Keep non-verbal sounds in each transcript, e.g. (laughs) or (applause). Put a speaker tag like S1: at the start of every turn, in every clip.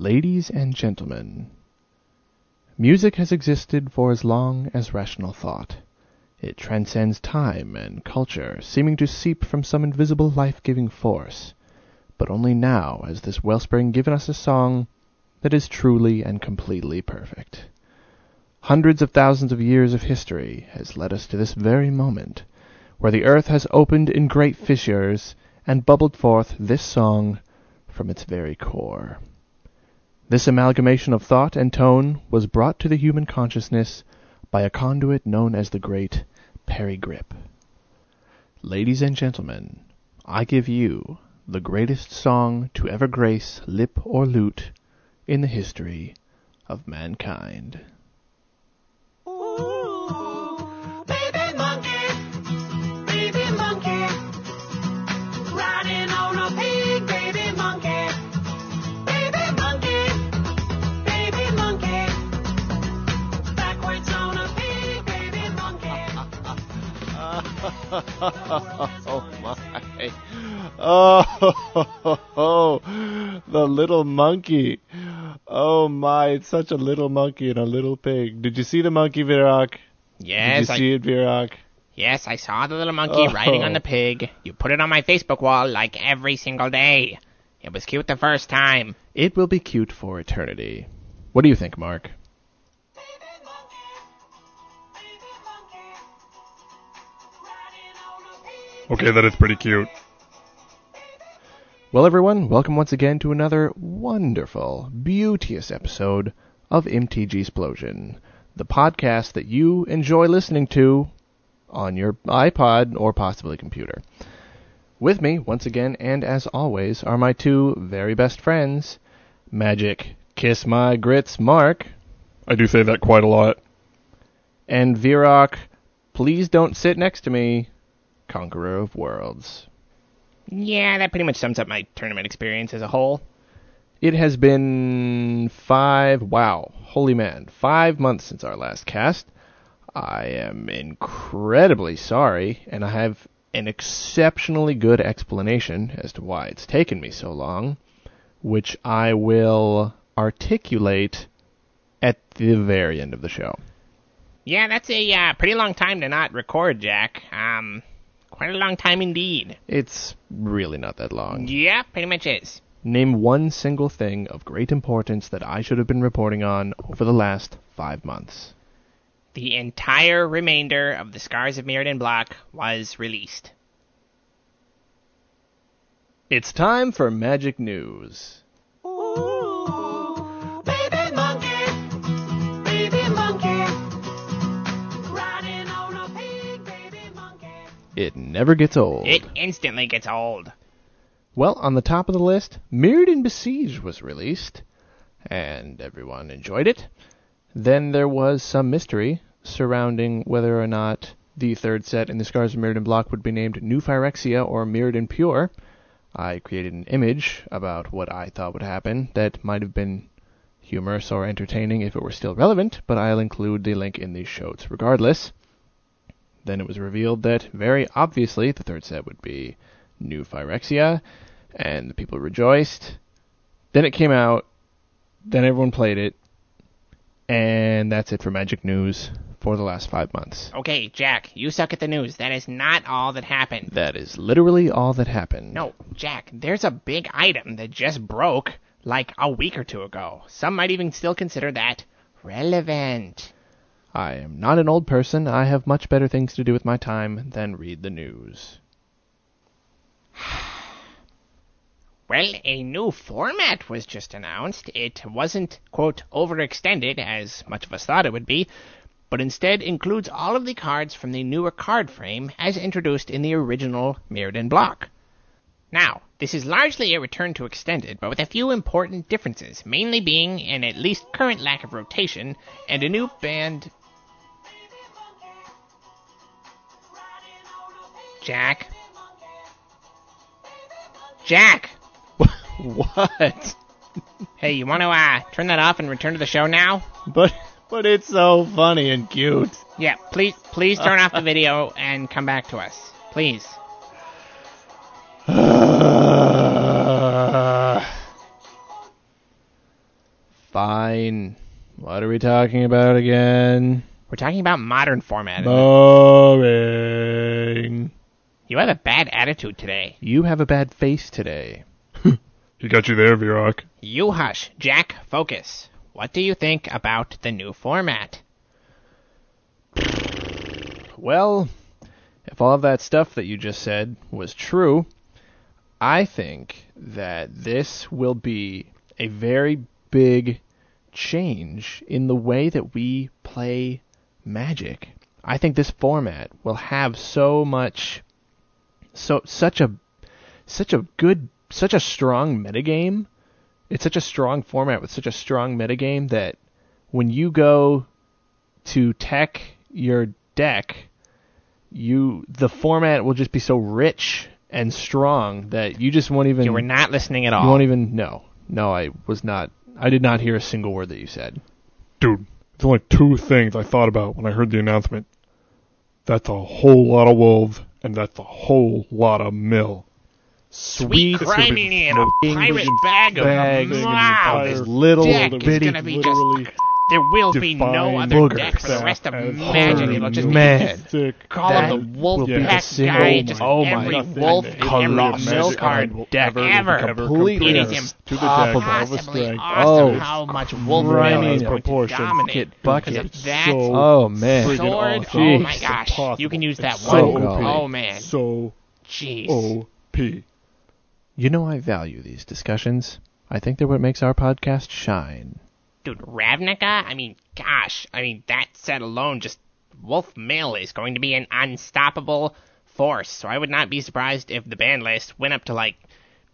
S1: Ladies and gentlemen, music has existed for as long as rational thought. It transcends time and culture, seeming to seep from some invisible life-giving force. But only now has this wellspring given us a song that is truly and completely perfect. Hundreds of thousands of years of history has led us to this very moment, where the earth has opened in great fissures and bubbled forth this song from its very core. This amalgamation of thought and tone was brought to the human consciousness by a conduit known as the great Parry Gripp. Ladies and gentlemen, I give you the greatest song to ever grace lip or lute in the history of mankind. (laughs)
S2: oh my. Oh, (laughs) the little monkey. Oh my, it's such a little monkey and a little pig. Did you see the monkey, Virok?
S3: Yes,
S2: Did you
S3: I,
S2: see it, Virok?
S3: yes, I saw the little monkey riding on
S2: Oh.
S3: the pig. You put it on my Facebook wall like every single day. It was cute the first time.
S1: It will be cute for eternity. What do you think, Mark?
S4: Okay, that is pretty cute.
S1: Well, everyone, welcome once again to another wonderful, beauteous episode of MTGSplosion, the podcast that you enjoy listening to on your iPod or possibly computer. With me, once again, and as always, are my two very best friends, Magic Kiss My Grits Mark
S4: I do say that quite a lot.
S1: and Virok Please Don't Sit Next to Me, Conqueror of Worlds.
S3: Yeah, that pretty much sums up my tournament experience as a whole.
S1: It has been five, wow, holy man, five months since our last cast. I am incredibly sorry, and I have an exceptionally good explanation as to why it's taken me so long, which I will articulate at the very end of the show.
S3: Yeah, that's a uh, pretty long time to not record, Jack. Um, quite a long time indeed.
S1: It's really not that long.
S3: Yeah, pretty much is.
S1: Name one single thing of great importance that I should have been reporting on over the last five months.
S3: The entire remainder of the Scars of Mirrodin block was released.
S1: It's time for Magic News. It never gets old.
S3: It instantly gets old.
S1: Well, on the top of the list, Mirrodin Besieged was released, and everyone enjoyed it. Then there was some mystery surrounding whether or not the third set in the Scars of Mirrodin block would be named New Phyrexia or Mirrodin Pure. I created an image about what I thought would happen that might have been humorous or entertaining if it were still relevant, but I'll include the link in these shows regardless. Then it was revealed that very obviously the third set would be New Phyrexia, and the people rejoiced. Then it came out, then everyone played it, and that's it for Magic News for the last five months.
S3: Okay, Jack, you suck at the news. That is not all that happened.
S1: That is literally all that happened.
S3: No, Jack, there's a big item that just broke like a week or two ago. Some might even still consider that relevant.
S1: I am not an old person. I have much better things to do with my time than read the news. (sighs)
S3: Well, a new format was just announced. It wasn't, quote, overextended, as much of us thought it would be, but instead includes all of the cards from the newer card frame as introduced in the original Mirrodin block. Now, this is largely a return to extended, but with a few important differences, mainly being an at least current lack of rotation and a new band. Jack. Jack! (laughs)
S2: What?
S3: Hey, you want to uh, turn that off and return to the show now?
S2: But but it's so funny and cute.
S3: Yeah, please, please turn off the (laughs) video and come back to us, please. (sighs) Fine.
S1: What are we talking about again?
S3: We're talking about modern format.
S2: Boring.
S3: You have a bad attitude today.
S1: You have a bad face today. (laughs)
S4: He got you there, Virok.
S3: You hush. Jack, focus. What do you think about the new format? (sighs)
S1: Well, if all of that stuff that you just said was true, I think that this will be a very big change in the way that we play Magic. I think this format will have so much so such a such a good such a strong metagame. It's such a strong format with such a strong metagame that when you go to tech your deck, you the format will just be so rich and strong that you just won't even
S3: You were not listening at
S1: you
S3: all.
S1: won't even no no I was not I did not hear a single word that you said.
S4: Dude, there's only two things I thought about when I heard the announcement. That's a whole lot of wolves, and that's a whole lot of mill.
S3: Sweet
S4: be
S3: criminy and a pirate bag of
S1: bag
S4: in the
S3: wow.
S4: entire
S3: This
S1: little
S3: is
S1: bitty
S3: gonna be
S4: literally
S3: just. There will be no other
S1: booger
S3: deck for the rest of
S4: as
S3: Magic.
S4: holy
S3: It'll just
S1: man.
S3: be call
S1: That
S3: him the wolf
S4: will be
S3: pack
S1: single-
S3: guy. Just
S1: oh my
S3: every
S4: nothing
S3: wolf
S4: in
S3: in every mill card deck
S4: ever,
S3: ever.
S4: ever
S1: Completely
S3: It
S4: compare to the deck
S3: impossibly awesome
S1: Oh,
S3: how much
S1: grimy
S3: Wolverine is
S1: as
S3: going to
S4: proportion.
S3: dominate.
S1: Bucket.
S3: Because of
S4: It's
S3: that
S4: so
S1: Oh man.
S3: sword, oh
S4: awesome.
S3: oh my gosh,
S4: Impossible.
S3: you can use that
S4: It's
S3: one.
S1: so
S3: Oh man,
S4: So
S3: jeez.
S4: OP.
S1: You know I value these discussions. I think they're what makes our podcast shine.
S3: Dude, Ravnica? I mean, gosh. I mean, that set alone, just Wolf Mill is going to be an unstoppable force. So I would not be surprised if the ban list went up to like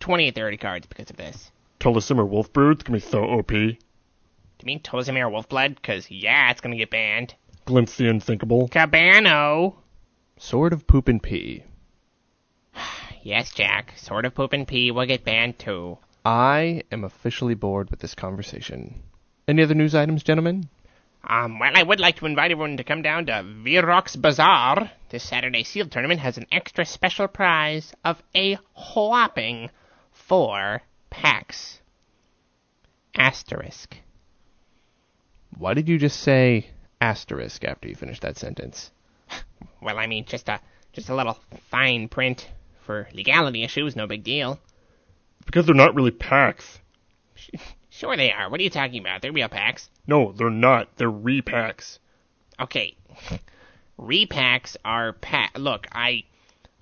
S3: 20 or 30 cards because of this.
S4: Telesimmer Wolfbrood's gonna be so OP.
S3: Do you mean Tolzimir Wolfblood? Because, yeah, it's going to get banned.
S4: Glimpse the Unthinkable.
S3: Cabano!
S1: Sword of Poop and Pee. (sighs)
S3: Yes, Jack. Sort of Poop and Pee will get banned too.
S1: I am officially bored with this conversation. Any other news items, gentlemen?
S3: Um, well, I would like to invite everyone to come down to Virok's Bazaar. This Saturday Seal Tournament has an extra special prize of a whopping four packs. Asterisk.
S1: Why did you just say asterisk after you finished that sentence? (laughs)
S3: Well, I mean, just a just a little fine print for legality issues, no big deal.
S4: Because they're not really packs. (laughs)
S3: Sure they are. What are you talking about? They're real packs.
S4: No, they're not. They're repacks.
S3: Okay. Repacks are pack. Look, I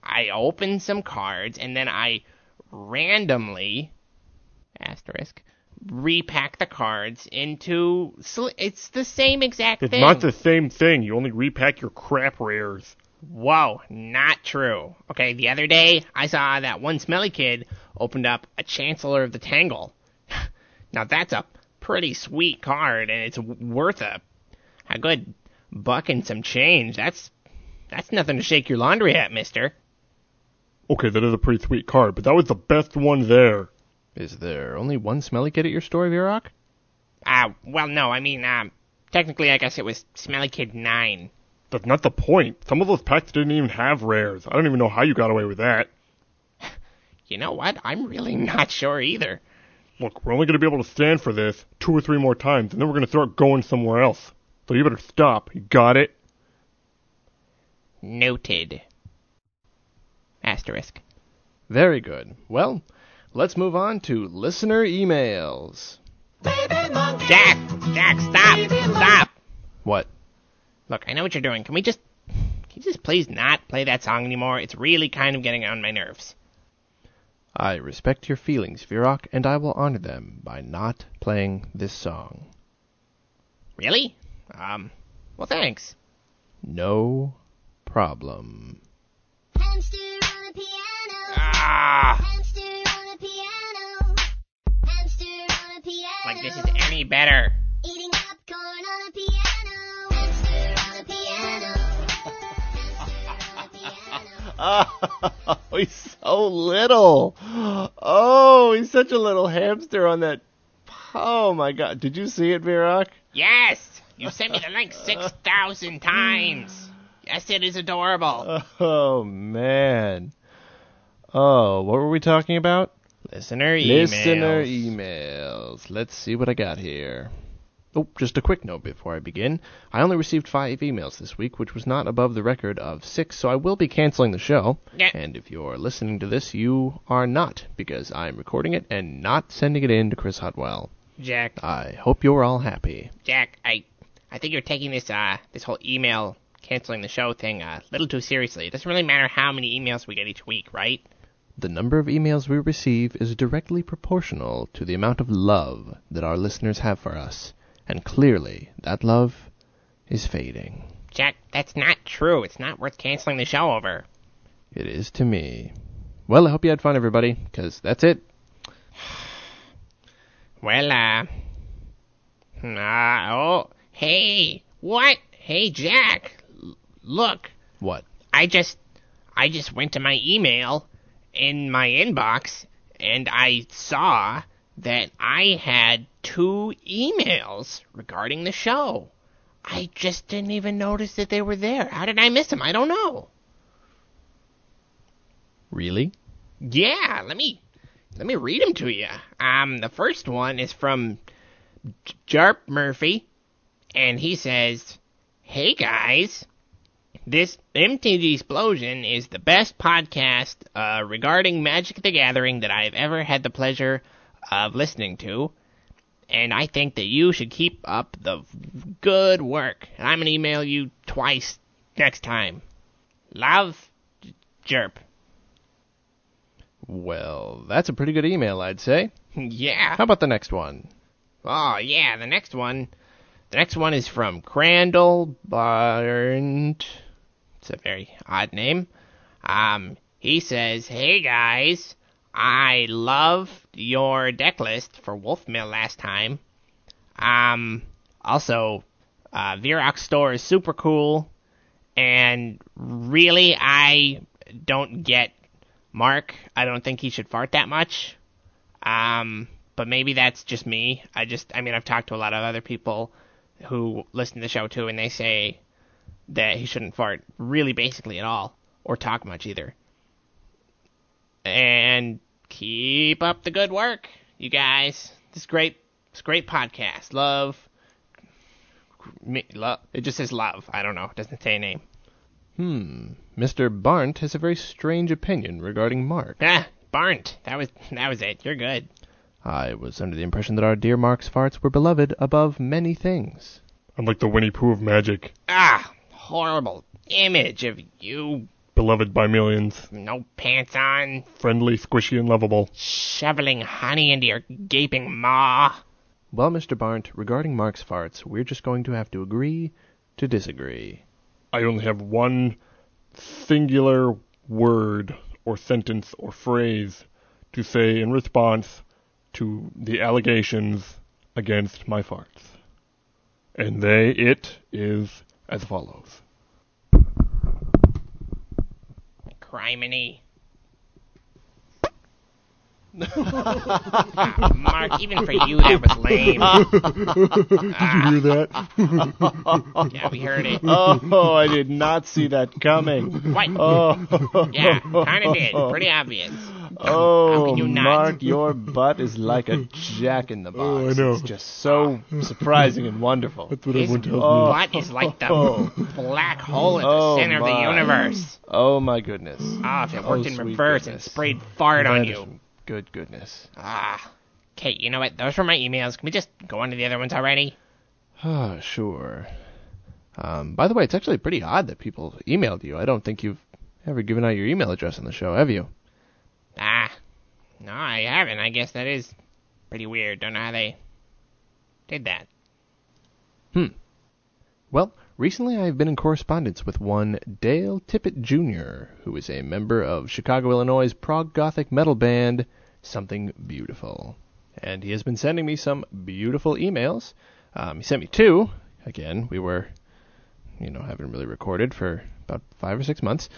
S3: I open some cards and then I randomly asterisk repack the cards into. sl- It's the same exact
S4: It's
S3: thing.
S4: not the same thing. You only repack your crap rares.
S3: Whoa, not true. Okay, the other day I saw that one smelly kid opened up a Chancellor of the Tangle. Now that's a pretty sweet card, and it's worth a a good buck and some change. That's that's nothing to shake your laundry at, Mister.
S4: Okay, that is a pretty sweet card, but that was the best one there.
S1: Is there only one smelly kid at your store, Virok?
S3: Uh, well, no, I mean, um, technically, I guess it was Smelly Kid Nine.
S4: That's not the point. Some of those packs didn't even have rares. I don't even know how you got away with that. (laughs)
S3: You know what? I'm really not sure either.
S4: Look, we're only going to be able to stand for this two or three more times, and then we're going to start going somewhere else. So you better stop. You got it?
S3: Noted. Asterisk.
S1: Very good. Well, let's move on to listener emails.
S5: Baby monkey.
S3: Jack! Jack, stop! Stop!
S1: What?
S3: Look, I know what you're doing. Can we just. Can you just please not play that song anymore? It's really kind of getting on my nerves.
S1: I respect your feelings, Virok, and I will honor them by not playing this song.
S3: Really? Um, well, thanks.
S1: No problem.
S6: Hamster on a piano.
S3: Ah!
S6: Hamster on a piano. Hamster on a piano.
S3: Like this is any better.
S2: Oh, (laughs) he's so little. Oh, he's such a little hamster on that. Oh my god. Did you see it, Virok?
S3: Yes! You sent me the link (laughs) 6,000 times! Yes, it is adorable.
S1: Oh, man. Oh, what were we talking about?
S3: Listener emails.
S1: Listener emails. Let's see what I got here. Oh, just a quick note before I begin. I only received five emails this week, which was not above the record of six, so I will be canceling the show.
S3: Yeah.
S1: And if you're listening to this, you are not, because I'm recording it and not sending it in to Chris Otwell.
S3: Jack,
S1: I hope you're all happy.
S3: Jack, I, I think you're taking this, uh, this whole email canceling the show thing uh, a little too seriously. It doesn't really matter how many emails we get each week, right?
S1: The number of emails we receive is directly proportional to the amount of love that our listeners have for us, and clearly that love is fading.
S3: Jack, that's not true. It's not worth canceling the show over.
S1: It is to me. Well, I hope you had fun, everybody, because that's it. (sighs)
S3: Well, uh, uh, oh, hey, what? Hey, Jack, l- look,
S1: What?
S3: I just, I just went to my email in my inbox and I saw that I had two emails regarding the show. I just didn't even notice that they were there. How did I miss them? I don't know.
S1: Really?
S3: Yeah, let me let me read them to you. Um, the first one is from Jarp Murphy, and he says, "Hey guys, this MTGSplosion is the best podcast uh, regarding Magic the Gathering that I've ever had the pleasure of listening to." And I think that you should keep up the good work. And I'm gonna email you twice next time. Love, Jerp.
S1: Well, that's a pretty good email, I'd say. (laughs)
S3: yeah.
S1: How about the next one?
S3: Oh yeah, the next one. The next one is from Crandall Barnt. It's a very odd name. Um, he says, "Hey guys, I love your deck list for Wolfmill last time. Um, also, uh, Virok's store is super cool, and really, I don't get Mark. I don't think he should fart that much. Um, but maybe that's just me. I just, I mean, I've talked to a lot of other people who listen to the show too, and they say that he shouldn't fart really basically at all, or talk much either. And keep up the good work, you guys. This great, this great podcast. Love. Me, love. It just says love. I don't know. It doesn't say a name.
S1: Hmm. Mr. Barnt has a very strange opinion regarding Mark.
S3: Ah, Barnt. That was, that was it. You're good.
S1: I was under the impression that our dear Mark's farts were beloved above many things.
S4: I'm like the Winnie Pooh of magic,
S3: Ah, horrible image of you
S4: beloved by millions,
S3: no pants on,
S4: friendly, squishy, and lovable.
S3: shoveling honey into your gaping maw.
S1: Well, Mr. Barnt, regarding Mark's farts, we're just going to have to agree to disagree.
S4: I only have one singular word or sentence or phrase to say in response to the allegations against my farts. And they, it is as follows.
S3: Criminy. Ah, (laughs) Mark, even for you, that was lame. (laughs)
S4: Did you hear that? (laughs)
S3: Yeah, we heard it.
S2: Oh, I did not see that coming.
S3: What?
S2: Oh,
S3: Yeah, kind of did. Pretty obvious.
S2: Oh,
S3: can you not?
S2: Mark, your (laughs) butt is like a jack in the box.
S4: Oh, I know.
S2: It's just so surprising and wonderful.
S4: That's what
S3: His
S4: everyone tells
S2: Oh.
S4: me.
S3: butt is like the black hole at the
S2: Oh,
S3: center of the universe.
S2: Oh my goodness.
S3: Ah, if it
S2: Oh,
S3: worked in
S2: sweet
S3: reverse and
S2: goodness.
S3: sprayed fart on you.
S2: Good goodness.
S3: Ah. Okay, you know what? Those were my emails. Can we just go on to the other ones already? (sighs)
S1: Ah, sure. Um, by the way, it's actually pretty odd that people emailed you. I don't think you've ever given out your email address on the show, have you?
S3: No, I haven't. I guess that is pretty weird. Don't know how they did that. Hmm.
S1: Well, recently I've been in correspondence with one Dale Tippett Jr., who is a member of Chicago, Illinois' prog gothic metal band Something Beautiful. And he has been sending me some beautiful emails. Um, he sent me two. Again, we were, you know, haven't really recorded for about five or six months.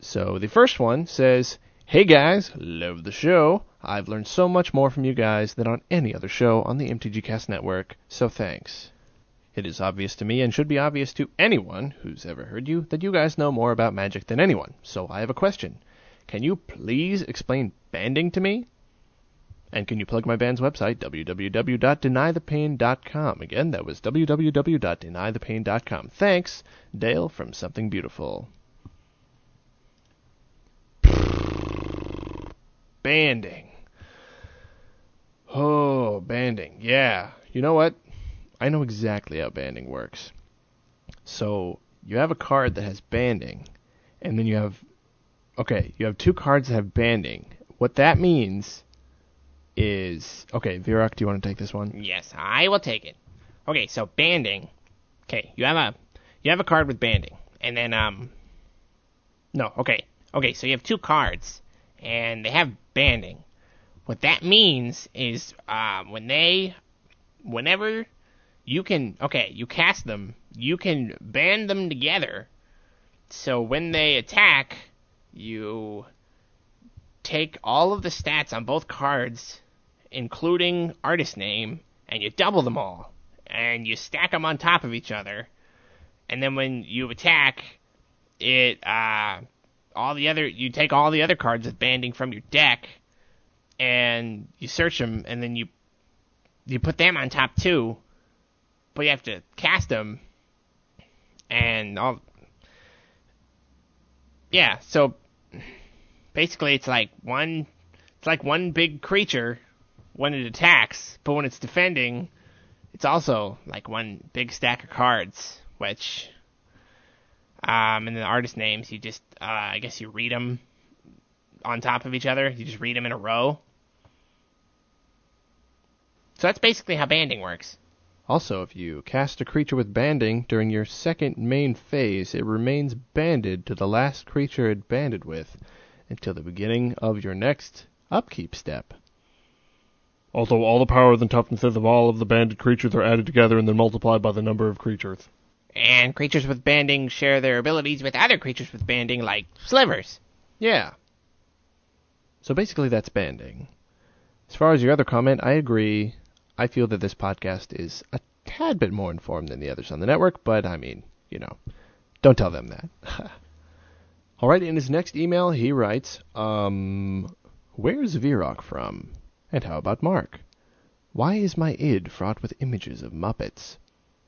S1: So the first one says, Hey guys, love the show. I've learned so much more from you guys than on any other show on the MTG Cast Network, so thanks. It is obvious to me and should be obvious to anyone who's ever heard you that you guys know more about magic than anyone. So I have a question. Can you please explain banding to me? And can you plug my band's website, www.denythepain.com? Again, that was www.denythepain.com. Thanks, Dale from Something Beautiful. Banding. Oh, banding. Yeah. You know what? I know exactly how banding works. So, you have a card that has banding, and then you have. Okay, you have two cards that have banding. What that means is. Okay, Virok, do you want to take this one?
S3: Yes, I will take it. Okay, so banding. Okay, you have a you have a card with banding, and then um. No, okay, okay. So you have two cards, and they have banding. What that means is uh, when they, whenever you can, okay, you cast them, you can band them together. So when they attack, you take all of the stats on both cards, including artist name, and you double them all, and you stack them on top of each other. And then when you attack, it uh, all the other you take all the other cards with banding from your deck, and you search them, and then you you put them on top too, but you have to cast them, and all. Yeah, so basically it's like one it's like one big creature when it attacks, but when it's defending, it's also like one big stack of cards, which um and the artist names you just uh I guess you read them on top of each other. You just read them in a row. So that's basically how banding works.
S1: Also, if you cast a creature with banding during your second main phase, it remains banded to the last creature it banded with until the beginning of your next upkeep step.
S4: Also, all the powers and toughness of all of the banded creatures are added together and then multiplied by the number of creatures.
S3: And creatures with banding share their abilities with other creatures with banding, like slivers.
S1: Yeah. So basically, that's banding. As far as your other comment, I agree. I feel that this podcast is a tad bit more informed than the others on the network, but I mean, you know, don't tell them that. (laughs) All right, in his next email, he writes, um, Where's Virok from? And how about Mark? Why is my id fraught with images of Muppets?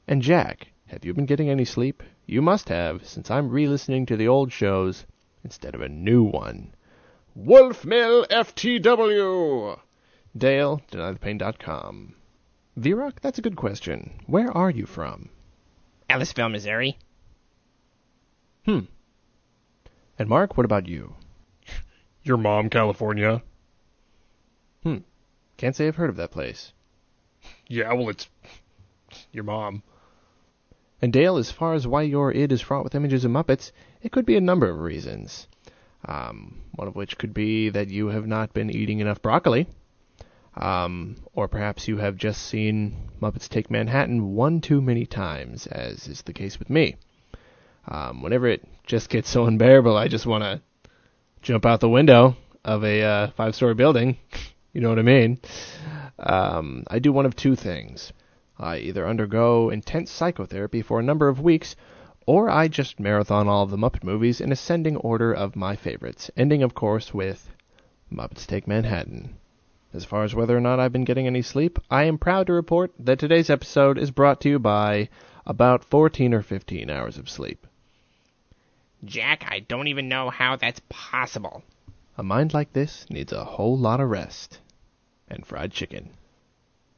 S1: And Jack, have you been getting any sleep? You must have, since I'm re listening to the old shows instead of a new one. Wolfmill FTW! Dale, denythepain.com. Virok, that's a good question. Where are you from?
S3: Ellisville, Missouri.
S1: Hmm. And Mark, what about you?
S4: Your mom, California.
S1: Hmm. Can't say I've heard of that place.
S4: Yeah, well, it's your mom.
S1: And Dale, as far as why your id is fraught with images of Muppets, it could be a number of reasons. Um, one of which could be that you have not been eating enough broccoli. Um, or perhaps you have just seen Muppets Take Manhattan one too many times, as is the case with me. Um, whenever it just gets so unbearable, I just want to jump out the window of a uh, five-story building. (laughs) you know what I mean? Um, I do one of two things. I either undergo intense psychotherapy for a number of weeks, or I just marathon all of the Muppet movies in ascending order of my favorites, ending, of course, with Muppets Take Manhattan. As far as whether or not I've been getting any sleep, I am proud to report that today's episode is brought to you by about 14 or 15 hours of sleep.
S3: Jack, I don't even know how that's possible.
S1: A mind like this needs a whole lot of rest. And fried chicken.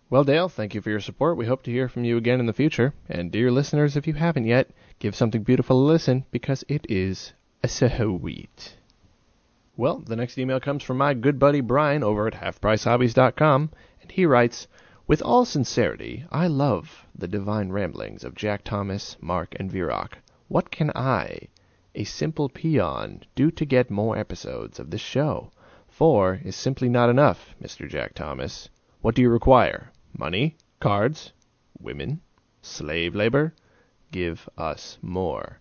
S1: Well, Dale, thank you for your support. We hope to hear from you again in the future. And dear listeners, if you haven't yet, give something beautiful a listen because it is a sweet. Well, the next email comes from my good buddy Brian over at halfpricehobbies.com, and he writes, With all sincerity, I love the divine ramblings of Jack Thomas, Mark, and Virok. What can I, a simple peon, do to get more episodes of this show? Four is simply not enough, Mr. Jack Thomas. What do you require? Money? Cards? Women? Slave labor? Give us more.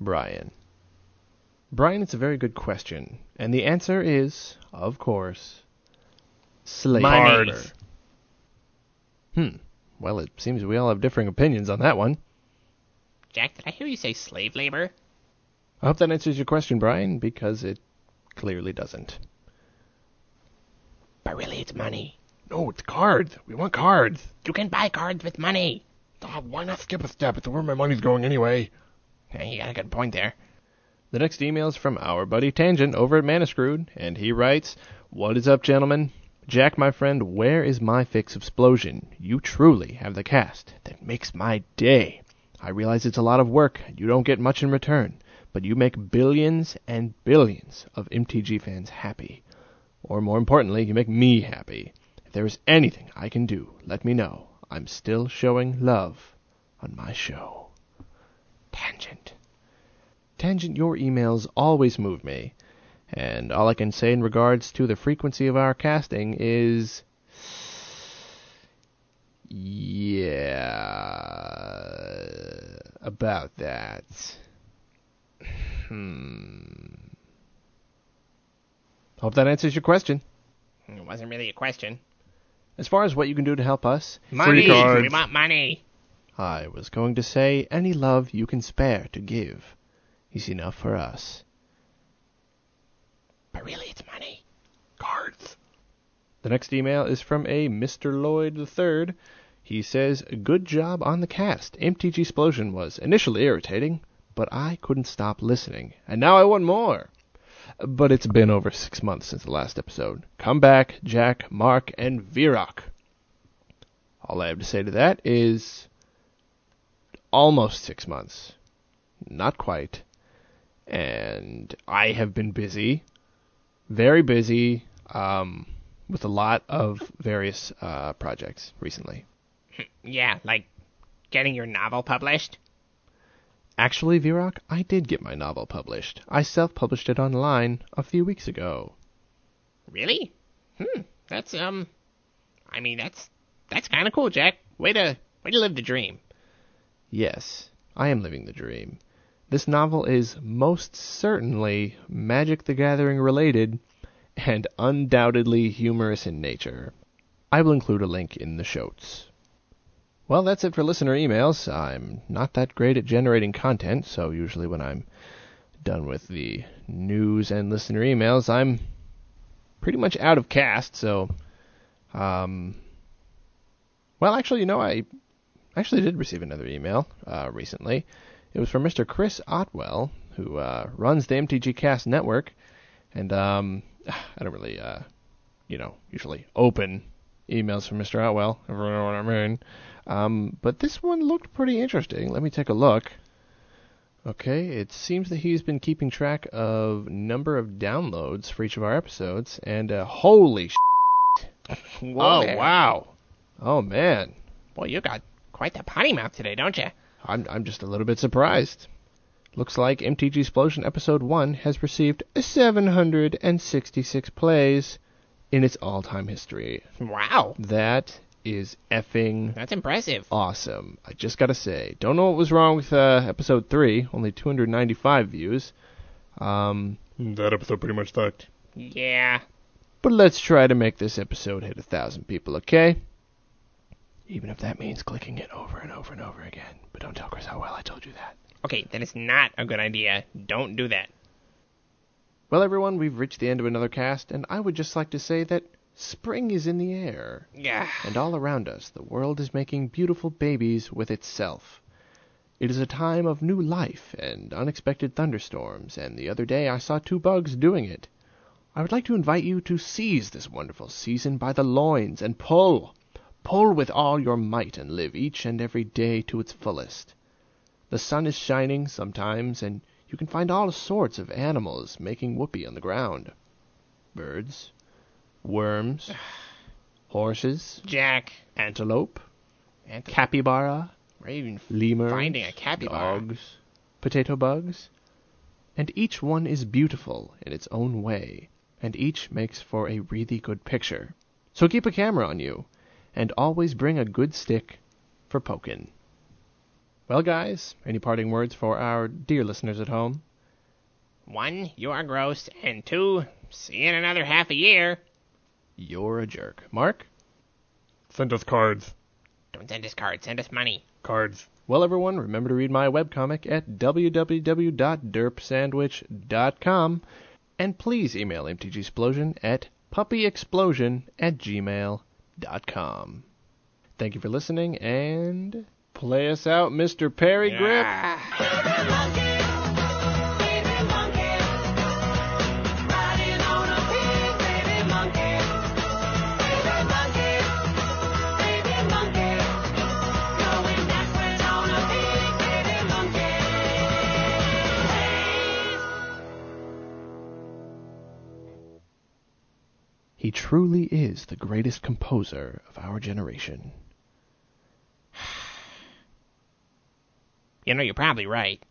S1: Brian. Brian, it's a very good question. And the answer is, of course, slave
S3: Money.
S1: labor. Hmm. Well, it seems we all have differing opinions on that one.
S3: Jack, did I hear you say slave labor?
S1: I hope that answers your question, Brian, because it clearly doesn't.
S3: But really, it's money.
S4: No, it's cards. We want cards.
S3: You can buy cards with money.
S4: Ah, why not skip a step? It's where my money's going anyway.
S3: Yeah, you got a good point there.
S1: The next email is from our buddy Tangent over at Manascrewed, and he writes, What is up, gentlemen? Jack, my friend, where is my fix of explosion? You truly have the cast that makes my day. I realize it's a lot of work, and you don't get much in return, but you make billions and billions of MTG fans happy. Or more importantly, you make me happy. There is anything I can do, let me know. I'm still showing love on my show. Tangent. Tangent, your emails always move me. And all I can say in regards to the frequency of our casting is. Yeah. About that. Hmm. Hope that answers your question.
S3: It wasn't really a question.
S1: As far as what you can do to help us,
S3: Money.
S4: cards.
S3: We want money.
S1: I was going to say any love you can spare to give is enough for us.
S3: But really, it's money.
S4: Cards.
S1: The next email is from a Mr. Lloyd III. He says, Good job on the cast. MTGSplosion was initially irritating, but I couldn't stop listening, and now I want more. But it's been over six months since the last episode. Come back, Jack, Mark, and Virok. All I have to say to that is almost six months. Not quite. And I have been busy, very busy, um, with a lot of various uh, projects recently. (clears throat)
S3: Yeah, like getting your novel published.
S1: Actually, Virok, I did get my novel published. I self-published it online a few weeks ago.
S3: Really? Hmm. That's um. I mean, that's that's kind of cool, Jack. Way to way to live the dream.
S1: Yes, I am living the dream. This novel is most certainly Magic the Gathering related and undoubtedly humorous in nature. I will include a link in the shows. Well, that's it for listener emails. I'm not that great at generating content, so usually when I'm done with the news and listener emails, I'm pretty much out of cast, so um well, actually, you know, I actually did receive another email uh, recently. It was from Mr. Chris Otwell, who uh, runs the MTG Cast network, and um, (sighs) I don't really, uh, you know, usually open emails from Mr. Otwell. Everyone know what I mean. Um, but this one looked pretty interesting. Let me take a look. Okay, it seems that he's been keeping track of number of downloads for each of our episodes, and uh, holy sh! (laughs)
S3: Whoa
S1: Oh
S3: there.
S1: wow! Oh man,
S3: Boy, you got quite the potty mouth today, don't you?
S1: I'm I'm just a little bit surprised. Looks like MTGSplosion Episode 1 has received 766 plays in its all-time history.
S3: Wow,
S1: That is effing
S3: that's impressive.
S1: awesome. I just gotta say, don't know what was wrong with uh, Episode 3, only 295 views. Um,
S4: That episode pretty much sucked.
S3: Yeah.
S1: but let's try to make this episode hit a thousand people, okay? Even if that means clicking it over and over and over again. But don't tell Chris how well I told you that.
S3: Okay, then it's not a good idea. Don't do that.
S1: Well, everyone, we've reached the end of another cast, and I would just like to say that spring is in the air, and all around us the world is making beautiful babies with itself. It is a time of new life and unexpected thunderstorms, and the other day I saw two bugs doing it. I would like to invite you to seize this wonderful season by the loins and pull. Pull with all your might and live each and every day to its fullest. The sun is shining sometimes, and you can find all sorts of animals making whoopee on the ground. Birds, worms, (sighs) horses,
S3: Jack.
S1: antelope, capybara,
S3: where are you even
S1: lemurs,
S3: finding a capybara?
S1: dogs, potato bugs, and each one is beautiful in its own way, and each makes for a really good picture. So keep a camera on you, and always bring a good stick for pokin'. Well, guys, any parting words for our dear listeners at home?
S3: One, you are gross, and two, see you in another half a year.
S1: You're a jerk. Mark?
S4: Send us cards.
S3: Don't send us cards, send us money.
S4: Cards.
S1: Well, everyone, remember to read my webcomic at www.derpsandwich.com and please email mtgsplosion at puppyexplosion at gmail.com. Thank you for listening and
S2: play us out, Mr.
S5: Parry yeah.
S1: Gripp. truly is the greatest composer of our generation. (sighs)
S3: you know, you're probably right.